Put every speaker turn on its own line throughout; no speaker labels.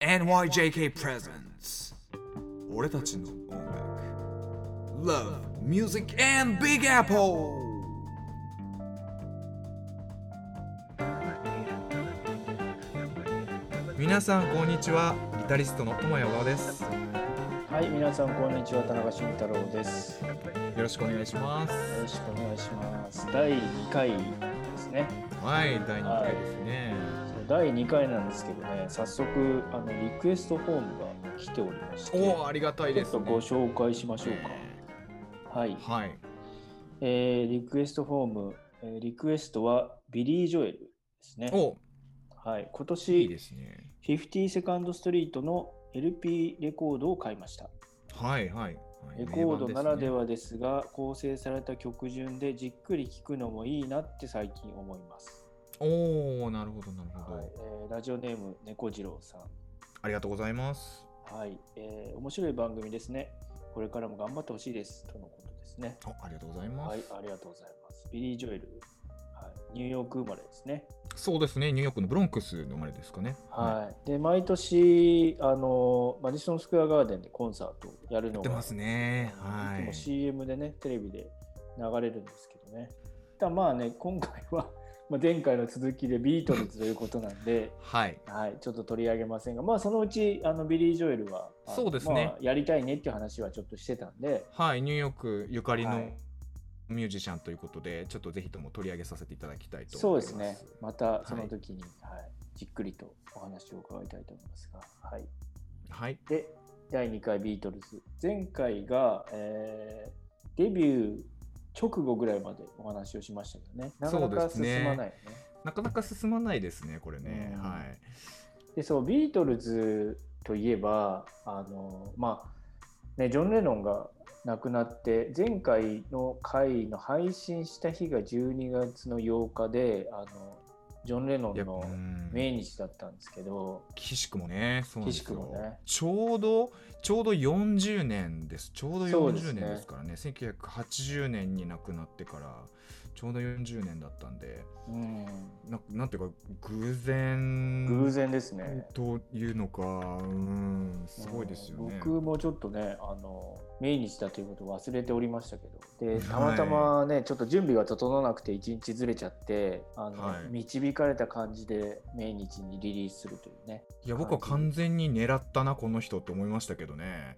NYJK Presents. 俺たちの音楽。Love, Music and Big Apple.
皆さんこんにちは。ギタリストの友谷小川です。よ
はい、皆さんこんにちは、田中俊太郎です。よ
ろしくお願いします。
ろしくお願いします。第2回ですね。
はい第2回ですね、
第2回なんですけどね、早速あのリクエストフォームが来ておりまして、
おおありがたいです、
ちょっとご紹介しましょうか。はい、
はい。
えーリクエストフォーム、えーリクエストはビリー・ジョエルですね。
お
はい、今
いい
年
ですね。
50セカンドストリートの LP レコードを買いました。
はいはい、はい
レコードならではですが、構成された曲順でじっくり聴くのもいいなって最近思います。
おおなるほどなるほど、
はいえーラジオネーム猫次郎さん。
ありがとうございます
はい、えー面白い番組ですね。これからも頑張ってほしいです。とのことですね。
あありがとうございます、
はい、ありがとうございます。ビリー・ジョエル、はい、ニューヨーク生まれですね。
そうですねニューヨークのブロンクスの生まれですかね
はい。で、毎年、あの、マディソン・スクエア・ガーデンでコンサートをやるのが、
やってますねはい
いつも CM でね、テレビで流れるんですけどね。ただまあね、今回は、まあ、前回の続きでビートルズということなんで、
はい。
はい、ちょっと取り上げませんが、まあ、そのうちあのビリー・ジョエルは、
そうですね。
まあやりたいねっていう話はちょっとしてたんで、
はいニューヨークゆかりの
はい。
ミュージシャンということで、ちょっとぜひとも取り上げさせていただきたいと
そうで
思います。
すね、またその時に、はいじっくりとお話を伺いたいと思いますが、はい、
はい。
で、第2回ビートルズ、前回が、えーデビュー直後ぐらいまでお話をしましたけどね、なかなか進まないよね。
なかなか進まないですねこれね、
うん。
はい。
でそうビートルズといえばあのまあねジョン・レノンが亡くなって前回の回の配信した日が12月の8日であのジョン・レノンの
うん。
命日だったんですけど、
岸くもねそうなんですよ。
岸くもね。
ちょうどちょうど40年です。ちょうど40
そうですね。
年ですからね。1980年に亡くなってからちょうど40年だったんで
うん、
ななんていうか偶然
偶然ですね。
というのかうん。すごいですよね、
僕もちょっとねあの命日だということを忘れておりましたけど。で
はい。
たまたまね、ちょっと準備が整わなくて1日ずれちゃってあの、
はい。
導かれた感じで命日にリリースするというね。
いや僕は完全に狙ったなこの人って思いましたけどね。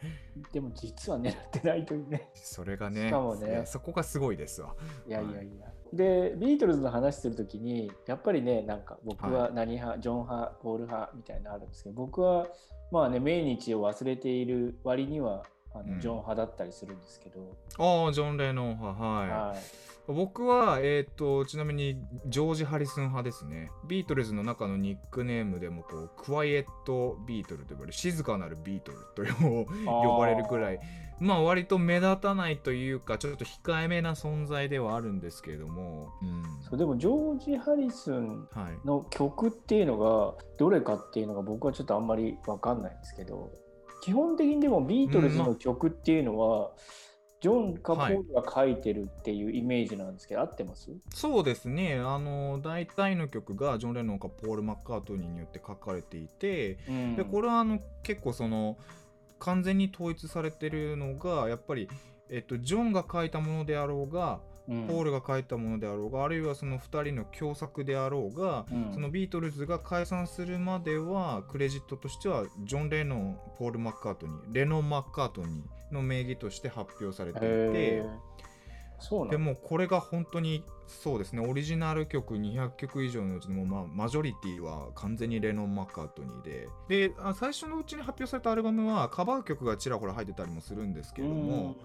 でも実は狙ってないというね。
それがね
しかもね。
そこがすごいですわ。
いやいやいや。でビートルズの話するときにやっぱりねなんか僕
は
は何派、ジョン派ポール派みたいなのあるんですけど僕はまあね命日を忘れている割にはあの、
うん。
ジョン派だったりするんですけど、
ああジョン・レノン派。はい、
はい。
僕は、えー、とちなみにジョージ・ハリスン派ですね。ビートルズの中のニックネームでもこうクワイエット・ビートルと呼ばれる静かなるビートルと呼ばれるくらい。まあ割と目立たないというかちょっと控えめな存在ではあるんですけれども、うん。
そうでもジョージ・ハリスン
はい、
の曲っていうのがどれかっていうのが僕はちょっとあんまり分かんないんですけど基本的にでもビートルズの曲っていうのは、ジョンかポールが書いてるっていうイメージなんですけど、合ってます？
そうですね。あの大体の曲がジョン・レノンかポール・マッカートニーによって書かれていて、でこれはあの結構その完全に統一されてるのがやっぱり、えっと、ジョンが書いたものであろうが、
うん
ポールが書いたものであろうがあるいはその2人の共作であろうが、
うん
そのビートルズが解散するまではクレジットとしてはジョン・レノンポール・マッカートニーレノン・マッカートニーの名義として発表されていて。
そう
でもこれが本当にそうですね。オリジナル曲200曲以上のうちのまあマジョリティは完全にレノン・マッカートニーで。であ最初のうちに発表されたアルバムはカバー曲がちらほら入ってたりもするんですけれども、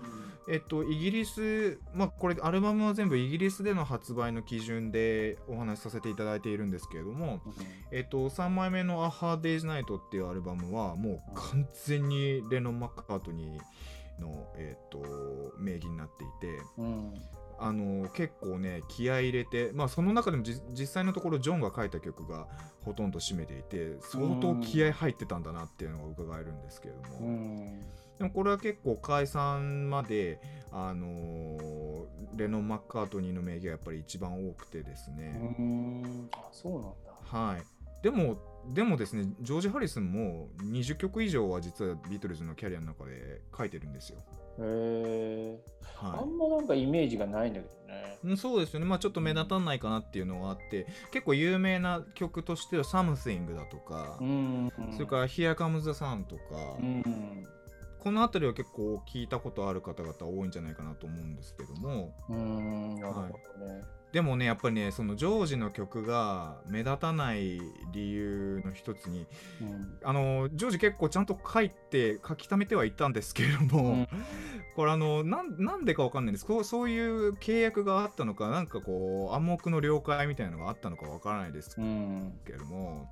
えっと、イギリス、まあ、これ、アルバムは全部イギリスでの発売の基準でお話しさせていただいているんですけれども、
うん。
えっと、3枚目の「A Hard Day's Night」っていうアルバムは、もう完全にレノン・マッカートニーの、えっと、名義になっていて、
うん。
あの結構ね気合い入れてまあその中でもじ実際のところジョンが書いた曲がほとんど占めていて相当気合い入ってたんだなっていうのが伺えるんですけれども、
うん。
でもこれは結構解散まであのーレノン・マッカートニーの名義がやっぱり一番多くてです
う
ね、
ん。あそうなんだ。
はい。でもでもですねジョージ・ハリスンも20曲以上は実はビートルズのキャリアの中で書いてるんですよ。
へえあ
は
んまなんかイメージがないんだけどね。
い、うんそうですよねまあちょっと目立たないかなっていうのはあって結構有名な曲としては「Something」だとか、
うん。
それから「Here Comes the Sun」とか、
うん。
この辺りは結構聞いたことある方々多いんじゃないかなと思うんですけども
うん。なるほどね。
でもねやっぱりねそのジョージの曲が目立たない理由の一つに
うん。
あのジョージ結構ちゃんと書いて書き溜めてはいたんですけれども、
うん
これあのなんなんでかわかんないんですこうそういう契約があったのかなんかこう暗黙の了解みたいなのがあったのかわからないです
うん。
けれども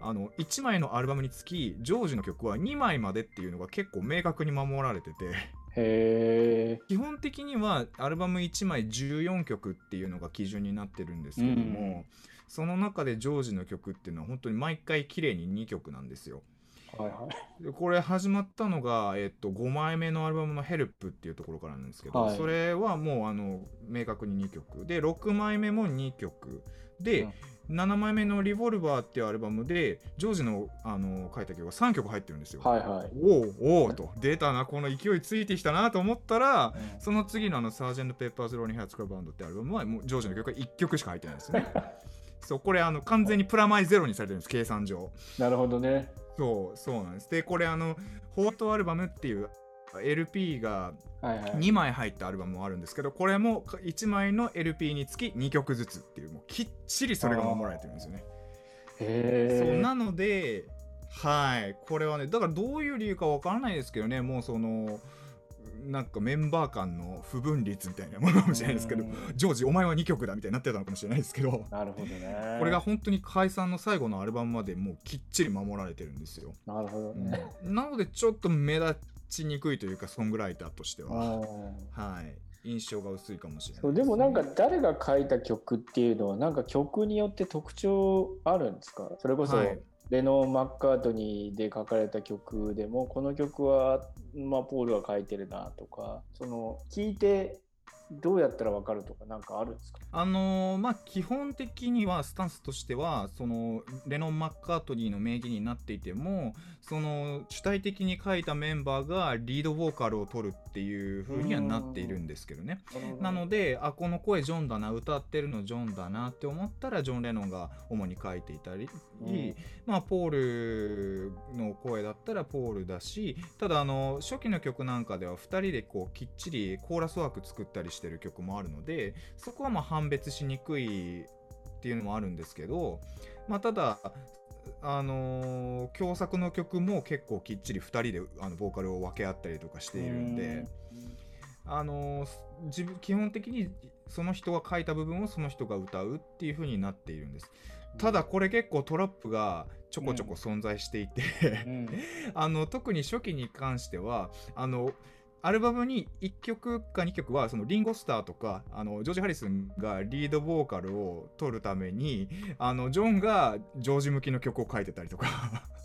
あの1枚のアルバムにつきジョージの曲は2枚までっていうのが結構明確に守られてて基本的にはアルバム1枚14曲っていうのが基準になってるんですけども、
うん。
その中でジョージの曲っていうのは本当に毎回綺麗に2曲なんですよ。
はいはい。
でこれ始まったのが、えっと、5枚目のアルバムの「ヘルプっていうところからなんですけど、
はい。
それはもうあの明確に2曲。で6枚目も2曲。で、
うん
7枚目の「リボルバー」っていうアルバムでジョージのあの書いた曲が3曲入ってるんですよ。
はいはい。
おうおうと出たなこの勢いついてきたなと思ったら
うん
その次のあの「サージェント・ペッパーズ・ローニー・ハーツ・クラブ・バンド」ってアルバムはもうジョージの曲が1曲しか入ってないんですね。そうこれあの完全にプラマイゼロにされてるんです計算上。
なるほどね。
そうそうなんです。でこれあのホワイトアルバムっていう LP が
はいはい。
2枚入ったアルバムもあるんですけどこれも1枚の LP につき2曲ずつっていうもうきっちりそれが守られてるんですよね。そうなのではいこれはねだからどういう理由かわからないですけどねもうそのなんかメンバー間の不分率みたいなものかもしれないですけど
うん
ジョージお前は2曲だみたいになってたのかもしれないですけど
なるほどね。
これが本当に解散の最後のアルバムまでもうきっちり守られてるんですよ。
なるほどね。
うんなのでちょっと目立ちにくいというかソングライターとしては、
うん
はい、印象が薄いかもしれない
そうでもなんか誰が書いた曲っていうのはなんか曲によって特徴あるんですか？それこそ、
はい。
レノー・マッカートニーで書かれた曲でもこの曲は、まあ、ポールが書いてるなとかその聞いてどうやったら分かるとかなんかあるんですか？
あのーまあ基本的にはスタンスとしてはそのレノン・マッカートニーの名義になっていてもその主体的に書いたメンバーがリードボーカルを取るっていう風にはなっているんですけどね。なのであこの声ジョンだな歌ってるのジョンだなって思ったらジョン・レノンが主に書いていたり、
うん。
まあ、ポールの声だったらポールだしただあの初期の曲なんかでは2人でこうきっちりコーラスワーク作ったりしてる曲もあるのでそこはまあ判別しにくいっていうのもあるんですけど、まあ、ただあのー共作の曲も結構きっちり2人であのボーカルを分け合ったりとかしているんで。あのー自分基本的にその人が書いた部分をその人が歌うっていう風になっているんです。ただこれ結構トラップがちょこちょこ存在していて、
うん。
あの特に初期に関してはあのアルバムに1曲か2曲はそのリンゴスターとかあのジョージ・ハリスンがリードボーカルを取るためにあのジョンがジョージ向きの曲を書いてたりとか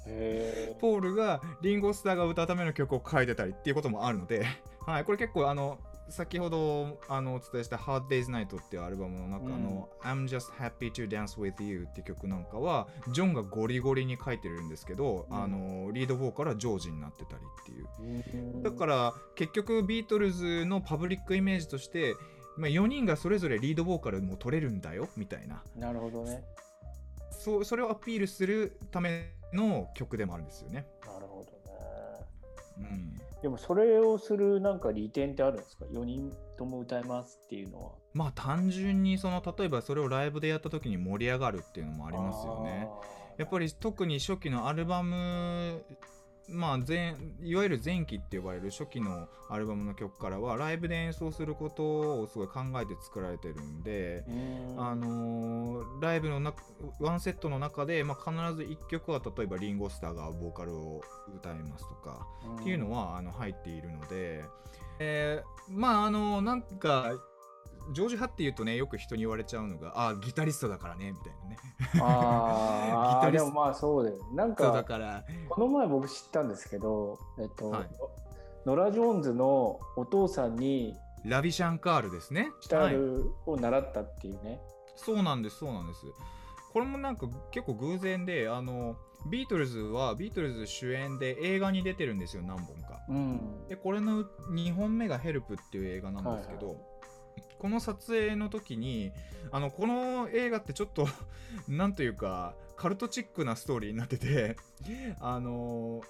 へ
ポールがリンゴスターが歌うための曲を書いてたりっていうこともあるので、はい、これ結構あの先ほどあのお伝えした Hard Day's Night っていうアルバムの中の、I'm Just Happy to Dance with You っていう曲なんかはジョンがゴリゴリに書いてるんですけど、
うん。
あのリードボーカルはジョージになってたりっていう。
ー
だから結局ビートルズのパブリックイメージとして、まあ、4人がそれぞれリードボーカルも取れるんだよみたいな。
なるほどね。
そうそれをアピールするための曲でもあるんですよね。
なるほどね。
うん
でもそれをするなんか利点ってあるんですか？4人とも歌えますっていうのは。
まあ単純にその例えばそれをライブでやった時に盛り上がるっていうのもあ
あ
りますよね。
ー。
やっぱり特に初期のアルバムまあ前いわゆる前期って呼ばれる初期のアルバムの曲からはライブで演奏することをすごい考えて作られてるんで、
うん。
あのーライブのなワンセットの中で、まあ、必ず1曲は例えばリンゴスターがボーカルを歌いますとか、っていうのはあの入っているので、えーまああのなんかジョージ・ハっていうとねよく人に言われちゃうのがあギタリストだからねみたいなね。
あ
ギタリス
ーでもまあそうだよなん
そうだ
か
から。
この前僕知ったんですけど、えっと
はい。
ノラ・ジョーンズのお父さんに
ラビシャンカールですね。
ギタ
はい。
ーを習ったっていうね、
そうなんですそうなんです。これもなんか結構偶然であのビートルズはビートルズ主演で映画に出てるんですよ何本か。
うん。
でこれの2本目が「ヘルプっていう映画なんですけど、
はい
この撮影の時にあのこの映画ってちょっと なんというかカルトチックなストーリーになってて あの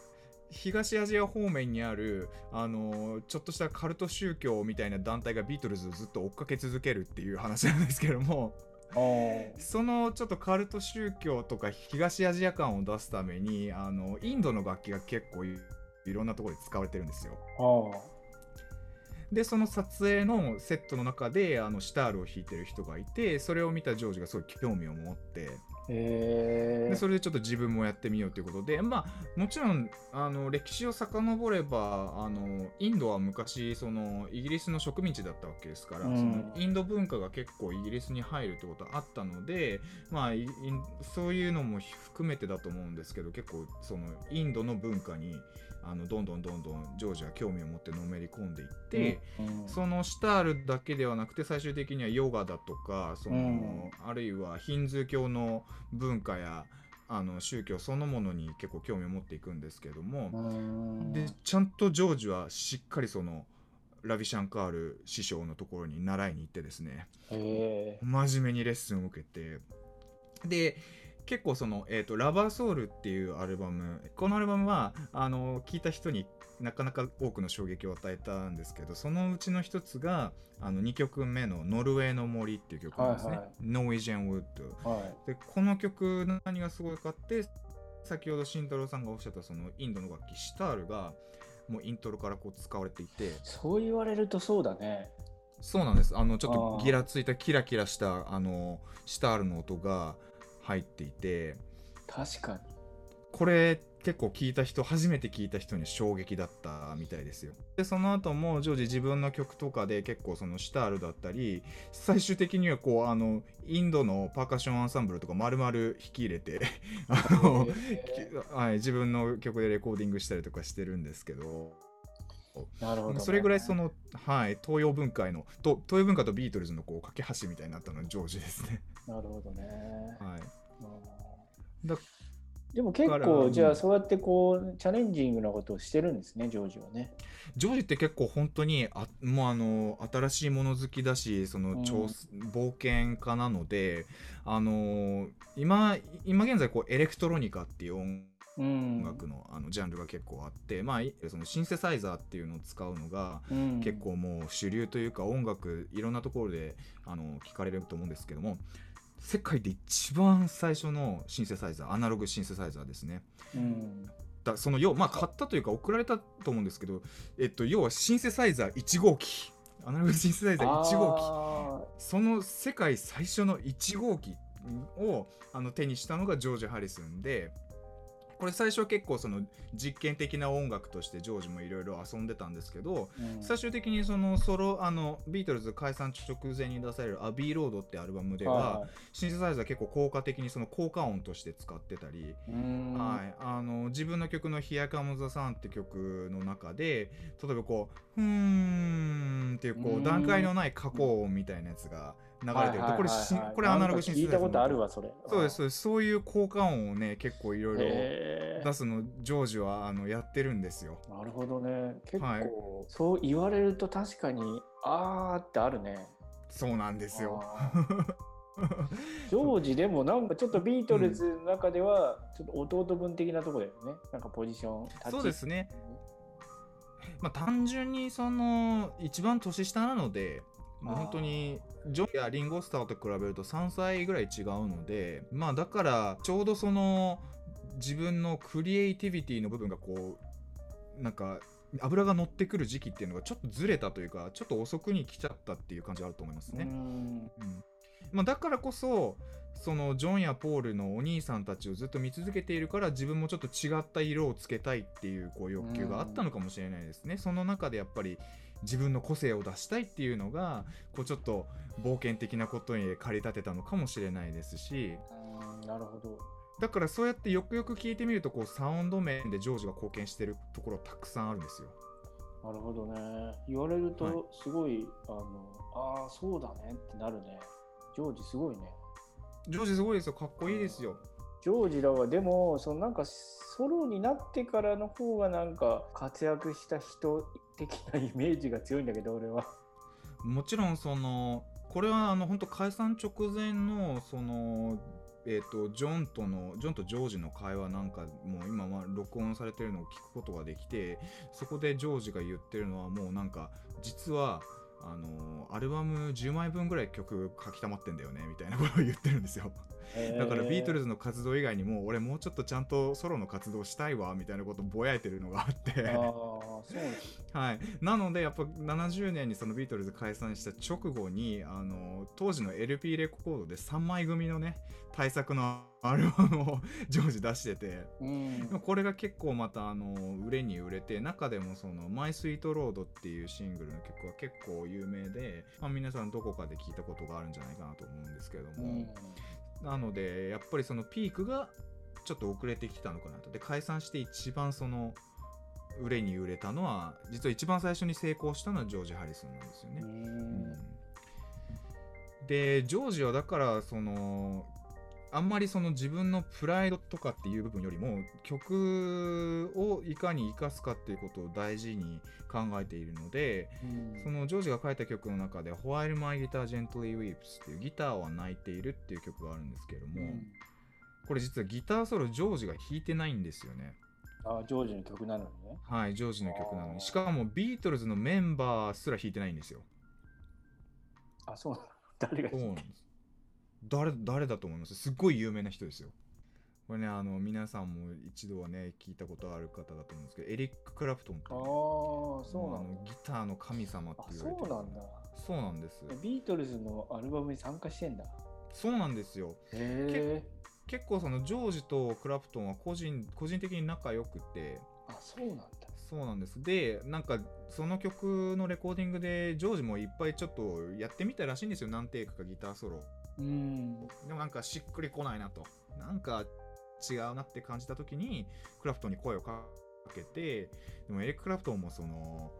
東アジア方面にあるあのちょっとしたカルト宗教みたいな団体がビートルズをずっと追っかけ続けるっていう話なんですけどもそのちょっとカルト宗教とか東アジア感を出すためにあのインドの楽器が結構いいろんなところで使われてるんですよ。
あ
でその撮影のセットの中であのシタールを弾いてる人がいてそれを見たジョージがすごい興味を持って。でそれでちょっと自分もやってみようということでまあもちろんあの歴史を遡ればあのインドは昔そのイギリスの植民地だったわけですから、
うん
そのインド文化が結構イギリスに入るってことはあったので、まあ、そういうのも含めてだと思うんですけど結構そのインドの文化にあのどんどんどんどんジョージは興味を持ってのめり込んでいって。
うん、
そのシタールだけではなくて最終的にはヨガだとかその、
うん
あるいはヒンズー教の文化やあの宗教そのものに結構興味を持っていくんですけども、
うん
でちゃんとジョージはしっかりそのラビシャンカール師匠のところに習いに行ってですね。真面目にレッスンを受けてで結構その、えーと「ラバーソウル」っていうアルバムこのアルバムはあの聞いた人になかなか多くの衝撃を与えたんですけどそのうちの一つがあの2曲目の「ノルウェーの森」っていう曲なんですね。
はいはい
ノーイジェン・ウッド。
は
でこの曲何がすごいかって先ほど慎太郎さんがおっしゃったそのインドの楽器シタールがもうイントロからこう使われていて
い。そう言われるとそうだね。
そうなんですあのちょっとギラついたキラキラしたあのシタールの音が入っていて
確かに。
これ結構聞いた人初めて聞いた人に衝撃だったみたいですよでその後もジョージ自分の曲とかで結構そのシタールだったり最終的にはこうあのインドのパーカッションアンサンブルとか丸々引き入れて あの、
へ
はい、自分の曲でレコーディングしたりとかしてるんですけど
なるほど、ね。
それぐらいその、はい、東洋文化へのと東洋文化とビートルズのこう架け橋みたいになったのはジョージですね。
なるほどね。
はい、
うん
だ
でも結構
うん
じゃあそうやってこうチャレンジングなことをしてるんですねジョージはね。
ジョージって結構本当にあもうあの新しいもの好きだしその超、冒険家なのであの今今現在こうエレクトロニカっていう音
うん。
音楽の,、あのジャンルが結構あって、まあ、いそのシンセサイザーっていうのを使うのが
うん
結構もう主流というか音楽いろんなところであの聞かれると思うんですけども世界で一番最初のシンセサイザーアナログシンセサイザーですね
うん。
だその要まあ買ったというか送られたと思うんですけど、えっと、要はシンセサイザー1号機アナログシンセサイザー1号機
機。
その世界最初の1号機をあの手にしたのがジョージ・ハリスンでこれ最初は結構その実験的な音楽としてジョージもいろいろ遊んでたんですけど
うん。
最終的にそのソロあのビートルズ解散直前に出される「アビーロード」ってアルバムでは、
はい
シンセサイザー結構効果的にその効果音として使ってたり、
うん。
はい、あの自分の曲の「Here Comes the Sun」って曲の中で例えばこう「ふーん」っていうこ
う
うん。段階のない加工音みたいなやつが流れてるこれこれアナログシンセサイザー
なんか聞いたことあるわそれ。
そうですそうですそういう効果音をね結構いろいろ出すのジョージはあのやってるんですよ。
なるほどね。結構、
はい
そう言われると確かにあーってあるね。
そうなんですよ。
ジョージでもなんかちょっとビートルズの中ではちょっと弟分的なとこだよね。なんかポジション。
そうですね。まあ、単純にその一番年下なのでもう本当にジョンやリンゴスターと比べると3歳ぐらい違うのでまあだからちょうどその自分のクリエイティビティの部分がこうなんか油が乗ってくる時期っていうのがちょっとずれたというかちょっと遅くに来ちゃったっていう感じがあると思いますね。
うん
うんまあ、だからこそそのジョンやポールのお兄さんたちをずっと見続けているから自分もちょっと違った色をつけたいっていうこう欲求があったのかもしれないですね。その中でやっぱり自分の個性を出したいっていうのがこうちょっと冒険的なことに駆り立てたのかもしれないですし
うんなるほど。
だからそうやってよくよく聞いてみるとこうサウンド面でジョージが貢献してるところたくさんあるんですよ。
なるほどね。言われる
はい
とすごい、あのああそうだねってなるね。ジョージすごいね。
ジョージすごいですよかっこいいですよ
ジョージだわでもそのなんかソロになってからの方がなんか活躍した人的なイメージが強いんだけど俺は。
もちろんそのこれはあの本当解散直前のそのえーと、ジョンとのジョンとジョージの会話なんかもう今は録音されてるのを聞くことができてそこでジョージが言ってるのはもうなんか実はあのアルバム10枚分ぐらい曲書き溜まってんだよねみたいなことを言ってるんですよ。だからビートルズの活動以外にも俺もうちょっとちゃんとソロの活動したいわみたいなことをぼやいてるのがあって。はい、なのでやっぱ70年にそのビートルズ解散した直後にあの当時の LP レコードで3枚組のね大作のアルバムをジョージ出してて、うん、これが結構またあの売れに売れて中でもその「マイ・スイート・ロード」っていうシングルの曲は結構有名で、まあ、皆さんどこかで聞いたことがあるんじゃないかなと思うんですけども、うん、なのでやっぱりそのピークがちょっと遅れてきたのかなと。で解散して一番その売れに売れたのは実は一番最初に成功したのはジョージ・ハリソンなんですよね。うん、でジョージはだからそのあんまりその自分のプライドとかっていう部分よりも曲をいかに生かすかっていうことを大事に考えているので、うん、そのジョージが書いた曲の中で「While My Guitar Gently Weeps」っていうギターは泣いているっていう曲があるんですけれども、うん、これ実はギターソロジョージが弾いてないんですよね。
あジョージの曲なのにね。
はい、ジョージの曲なのに。しかもビートルズのメンバーすら弾いてないんですよ。
あ、そうなの誰が弾いてる
誰誰だと思います？すっごい有名な人ですよ。これね、あの皆さんも一度はね、聞いたことある方だと思うんですけど、エリック・クラプトンって、
ね、ああ、そうなの？
ギターの神様って言われて
る。そうなんだ。
そうなんです。
ビートルズのアルバムに参加してんだ？
そうなんですよ。
へ
え。結構そのジョージとクラプトンは個人個人的に仲良くて
あそうなんだ
そうなんですでなんかその曲のレコーディングでジョージもいっぱいちょっとやってみたらしいんですよ何テイクかギターソロ
うん。
でもなんかしっくりこないなと。なんか違うなって感じた時にクラプトンに声をかけてでもエリック・クラプトンもその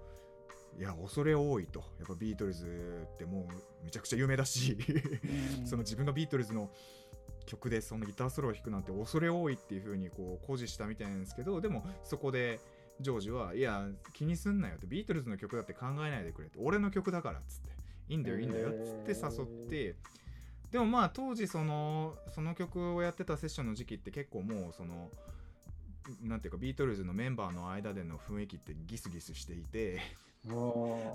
いや恐れ多いと。やっぱビートルズってもうめちゃくちゃ有名だしその自分がビートルズの曲でそのギターソロを弾くなんて恐れ多いっていう風にこう誇示したみたいなんですけどでもそこでジョージはいや気にすんなよってビートルズの曲だって考えないでくれって俺の曲だからっつっていいんだよいいんだよっつって誘ってでもまあ当時そのその曲をやってたセッションの時期って結構もうそのなんていうかビートルズのメンバーの間での雰囲気ってギスギスしていて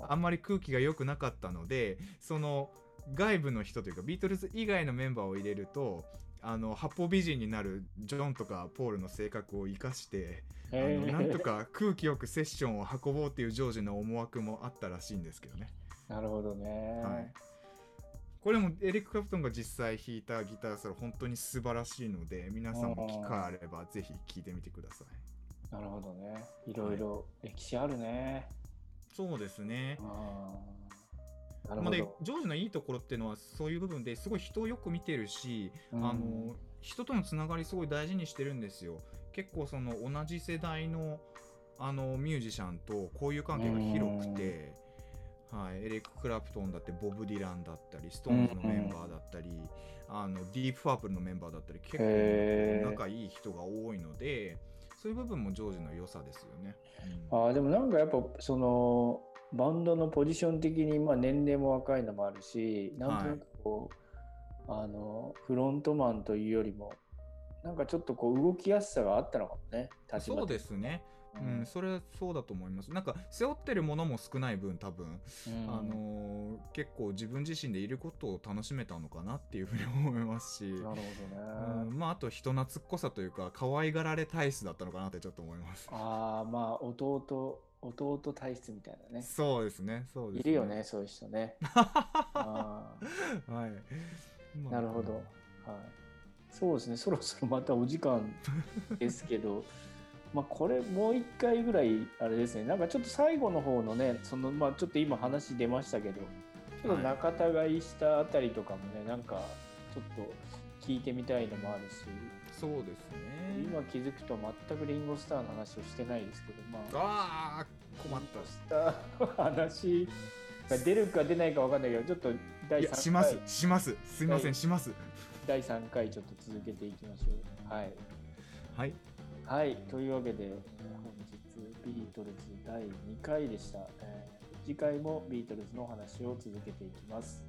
あんまり空気が良くなかったのでその外部の人というかビートルズ以外のメンバーを入れるとあの八方美人になるジョンとかポールの性格を生かしてあのなんとか空気よくセッションを運ぼうっていうジョージの思惑もあったらしいんですけどね。
なるほどね。
はい、これもエリック・クラプトンが実際弾いたギターソロ本当に素晴らしいので皆さんも機会あればぜひ聴いてみてください。
なるほどね。いろいろ歴史あるね。
そうですね。まあ、でジョージのいいところっていうのはそういう部分ですごい人をよく見てるし、うん、あの人とのつながりすごい大事にしてるんですよ。結構その同じ世代のあのミュージシャンと交友関係が広くて、はい、エリック・クラプトンだってボブ・ディランだったりストーンズのメンバーだったり、あのディープ・パープルのメンバーだったり結構仲いい人が多いのでそういう部分もジョージの良さですよね。
うん、あでもなんかやっぱそのバンドのポジション的にまあ年齢も若いのもあるしなんとなくこう、はい、あのフロントマンというよりもなんかちょっとこう動きやすさがあったのかもね
そうですねうん、それはそうだと思います。なんか背負ってるものも少ない分多分、うん、あのー、結構自分自身でいることを楽しめたのかなっていうふうに思いますし。なるほどね、うん、まああと人懐っこさというか可愛がられ体質だったのかなってちょっと思います。
ああまあ弟弟体質みたいなね。
そうですね。そうです、
ね、いるよねそういう人ね。
はい、
なるほど。はい。そうですね。そろそろまたお時間ですけど まあこれもう一回ぐらいあれですね。なんかちょっと最後の方のねそのまあちょっと今話出ましたけどちょっと仲違いしたあたりとかもね、はい、なんかちょっと聞いてみたいのもあるし
そうですね。
今気づくと全くリンゴスターの話をしてないですけどま
ああ困った
スター話が出るか出ないか分かんないけどちょっと
第3回。します。します。すいません、はい、します。
第3回ちょっと続けていきましょう。はい。
はい
はい、というわけで、えー本日ビートルズ第2回でした、えー次回もビートルズのお話を続けていきます。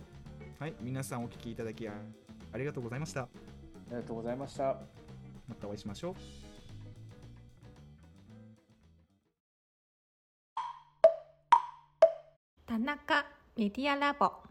はい。皆さんお聞きいただきあありがとうございました。
ありがとうございました。
またお会いしましょう。
田中メディアラボ